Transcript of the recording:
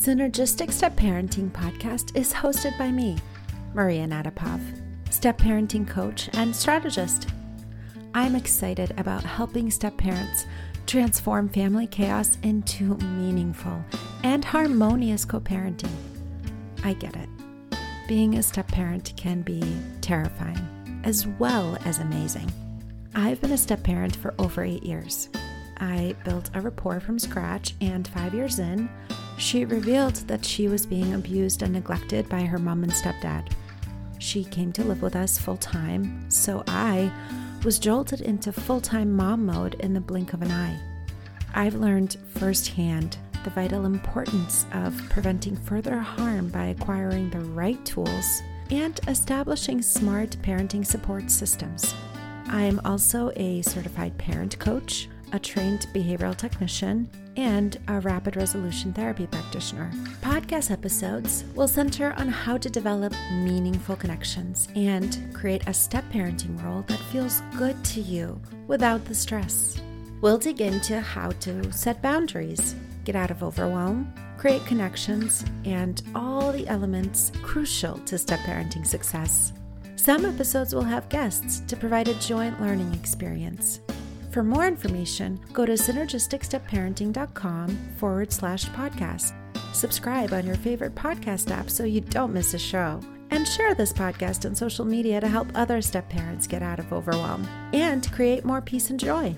Synergistic Step Parenting podcast is hosted by me, Maria Nadapov, step parenting coach and strategist. I'm excited about helping step parents transform family chaos into meaningful and harmonious co parenting. I get it. Being a step parent can be terrifying as well as amazing. I've been a step parent for over eight years. I built a rapport from scratch, and five years in, she revealed that she was being abused and neglected by her mom and stepdad. She came to live with us full time, so I was jolted into full time mom mode in the blink of an eye. I've learned firsthand the vital importance of preventing further harm by acquiring the right tools and establishing smart parenting support systems. I am also a certified parent coach, a trained behavioral technician, and a rapid resolution therapy practitioner. Podcast episodes will center on how to develop meaningful connections and create a step parenting role that feels good to you without the stress. We'll dig into how to set boundaries, get out of overwhelm, create connections, and all the elements crucial to step parenting success. Some episodes will have guests to provide a joint learning experience. For more information, go to synergisticstepparenting.com forward slash podcast. Subscribe on your favorite podcast app so you don't miss a show. And share this podcast on social media to help other step parents get out of overwhelm and create more peace and joy.